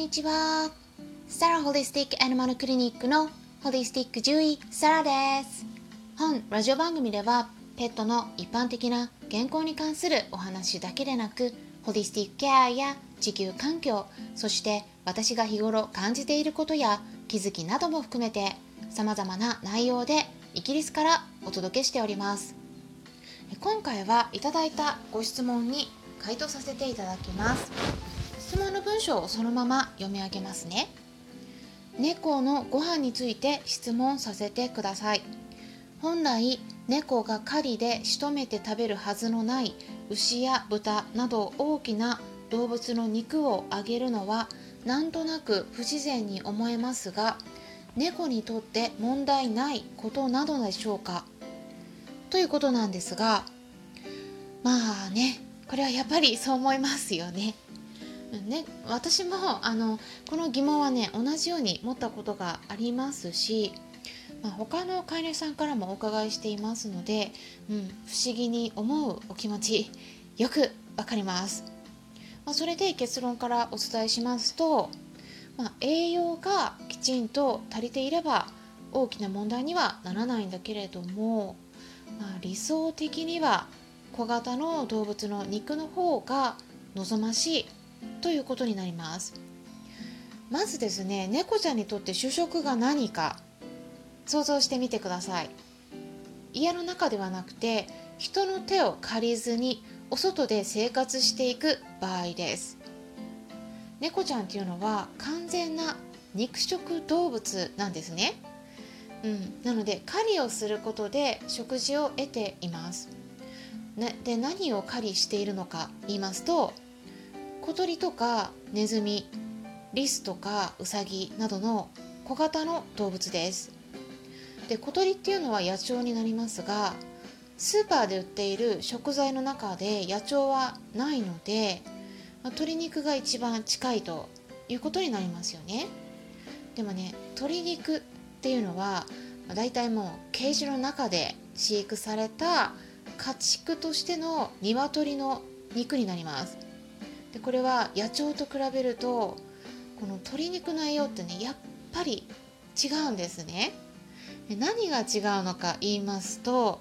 にちは。サラホリスティックアニマルクリニックのホリスティック獣医サラです。本ラジオ番組ではペットの一般的な健康に関するお話だけでなくホリスティックケアや地球環境そして私が日頃感じていることや気づきなども含めて様々な内容でイギリスからお届けしております。今回はいただいたご質問に回答させていただきます。質問の文章をそのまま読み上げますね。猫のご飯について質問させてください。本来猫が狩りで仕留めて食べるはずのない牛や豚など大きな動物の肉をあげるのはなんとなく不自然に思えますが猫にとって問題ないことなどでしょうか？ということなんですがまあねこれはやっぱりそう思いますよね。ね、私もあのこの疑問はね同じように持ったことがありますし、まあ、他の飼い主さんからもお伺いしていますので、うん、不思議に思うお気持ちよくわかります、まあ、それで結論からお伝えしますと、まあ、栄養がきちんと足りていれば大きな問題にはならないんだけれども、まあ、理想的には小型の動物の肉の方が望ましい。ということになります。まずですね猫ちゃんにとって主食が何か。想像してみてください。家の中ではなくて人の手を借りずにお外で生活していく場合です。猫ちゃんっていうのは完全な肉食動物なんですね、うん、なので狩りをすることで食事を得ています、で何を狩りしているのか言いますと小鳥とかネズミリスとかウサギなどの小型の動物です。で小鳥っていうのは野鳥になりますがスーパーで売っている食材の中で野鳥はないので、ま、鶏肉が一番近いということになりますよね。でもね鶏肉っていうのは、まあ、大体もうケージの中で飼育された家畜としての鶏の肉になります。でこれは野鳥と比べるとこの鶏肉の栄養ってねやっぱり違うんですね。で何が違うのか言いますと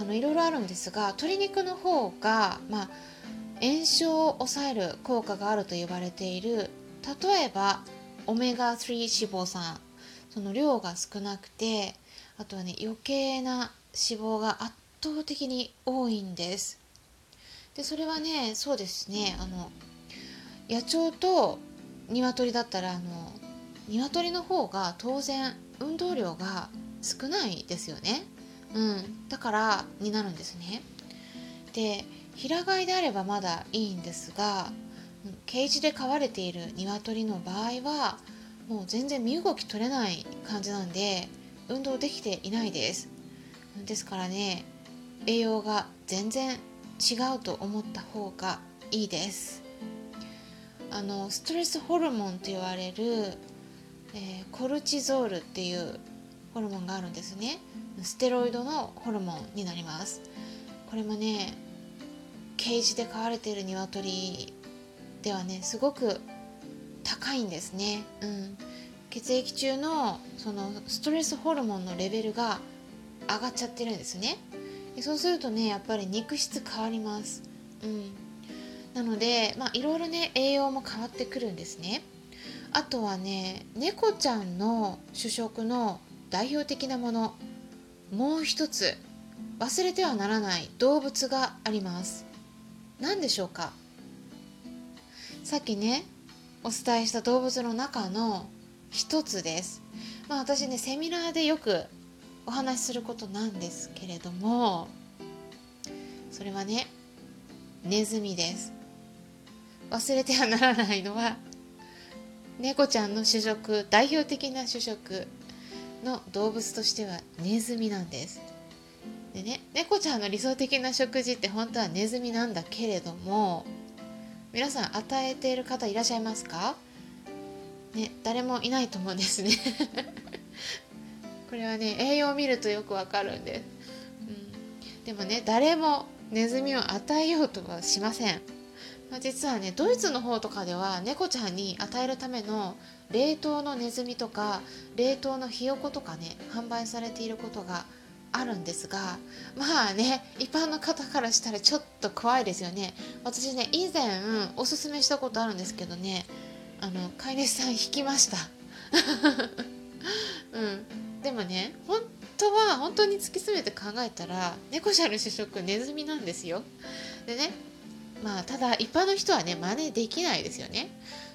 あのいろいろあるんですが鶏肉の方が、まあ、炎症を抑える効果があると言われている例えばオメガ3脂肪酸その量が少なくてあとはね余計な脂肪が圧倒的に多いんです。でそれはねそうですねあの野鳥と鶏だったらあの鶏の方が当然運動量が少ないですよね、うん、だからになるんですね。で平飼いであればまだいいんですがケージで飼われている鶏の場合はもう全然身動き取れない感じなんで運動できていないです。ですからね栄養が全然違うと思った方がいいです。あのストレスホルモンと言われる、えー、コルチゾールっていうホルモンがあるんですね。ステロイドのホルモンになります。これもねケージで飼われている鶏ではねすごく高いんですね、うん、血液中のそのストレスホルモンのレベルが上がっちゃってるんですね。そうするとねやっぱり肉質変わります。うん。なのでまあいろいろね栄養も変わってくるんですね。あとはね猫ちゃんの主食の代表的なものもう一つ忘れてはならない動物があります。何でしょうか？さっきねお伝えした動物の中の一つです。まあ私ねセミナーでよくお話しすることなんですけれどもそれはねネズミです。忘れてはならないのは猫ちゃんの主食代表的な主食の動物としてはネズミなんです。でね猫ちゃんの理想的な食事って本当はネズミなんだけれども皆さん与えている方いらっしゃいますか？ね誰もいないと思うんですね。これはね栄養を見るとよくわかるんで。す、うん、でもね誰もネズミを与えようとはしません、実はねドイツの方とかでは猫ちゃんに与えるための冷凍のネズミとか冷凍のひよことかね販売されていることがあるんですがまあね一般の方からしたらちょっと怖いですよね。私ね以前おすすめしたことあるんですけどねあの飼い主さん引きました。うん。でもね本当は本当に突き詰めて考えたら猫ちゃんの主食ネズミなんですよ。でねまあただ一般の人はね真似できないですよね。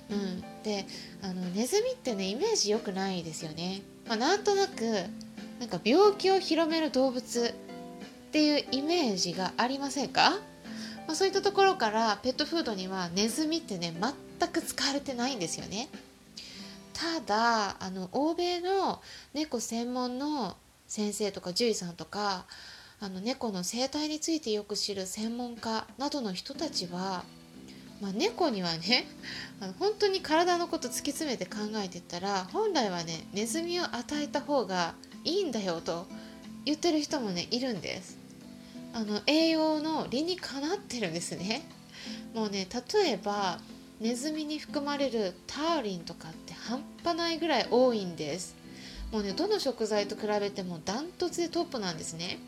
うん、であのネズミってねイメージ良くないですよね、まあ、なんとなくなんか病気を広める動物っていうイメージがありませんか、まあ、そういったところからペットフードにはネズミってね全く使われてないんですよね。ただあの欧米の猫専門の先生とか獣医さんとかあの猫の生態についてよく知る専門家などの人たちは、まあ、猫にはねあの本当に体のこと突き詰めて考えてったら本来はねネズミを与えた方がいいんだよと言ってる人もねいるんです。あの栄養の理にかなってるんですね。もうね例えばネズミに含まれるタウリンとかって半端ないぐらい多いんですもうねどの食材と比べてもダントツでトップなんですね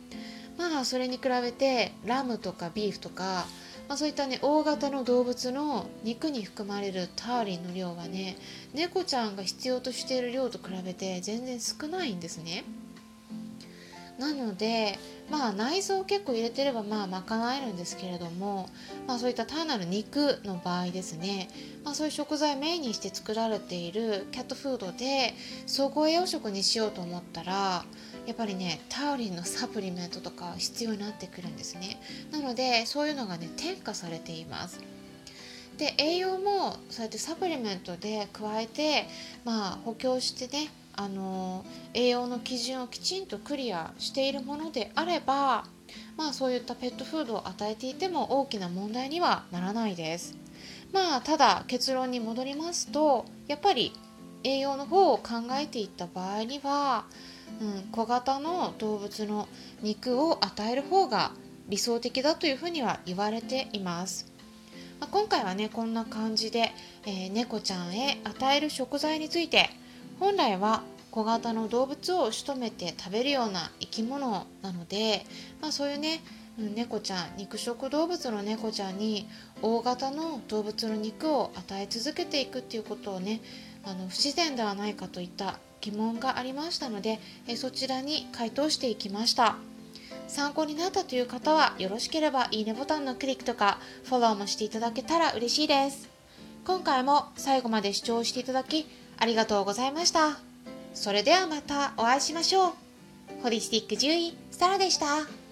まあそれに比べてラムとかビーフとかまあ、そういったね大型の動物の肉に含まれるターリンの量はね猫ちゃんが必要としている量と比べて全然少ないんですね。なのでまあ内臓を結構入れてればまあ賄えるんですけれども、まあ、そういった単なる肉の場合ですね、まあ、そういう食材をメインにして作られているキャットフードで総合栄養食にしようと思ったらやっぱりねタウリンのサプリメントとか必要になってくるんですね。なのでそういうのがね添加されています。で栄養もそうやってサプリメントで加えてまあ補強してねあの栄養の基準をきちんとクリアしているものであればまあそういったペットフードを与えていても大きな問題にはならないですまあただ結論に戻りますとやっぱり栄養の方を考えていった場合にはうん、小型の動物の肉を与える方が理想的だというふうには言われています。まあ、今回はねこんな感じで、えー、猫ちゃんへ与える食材について本来は小型の動物を仕留めて食べるような生き物なので、まあ、そういうね猫ちゃん肉食動物の猫ちゃんに大型の動物の肉を与え続けていくっていうことをねあの不自然ではないかといった疑問がありましたので、えそちらに回答していきました。参考になったという方はよろしければいいねボタンのクリックとかフォローもしていただけたら嬉しいです。今回も最後まで視聴していただきありがとうございましたそれではまたお会いしましょうホリスティック獣医サラでした。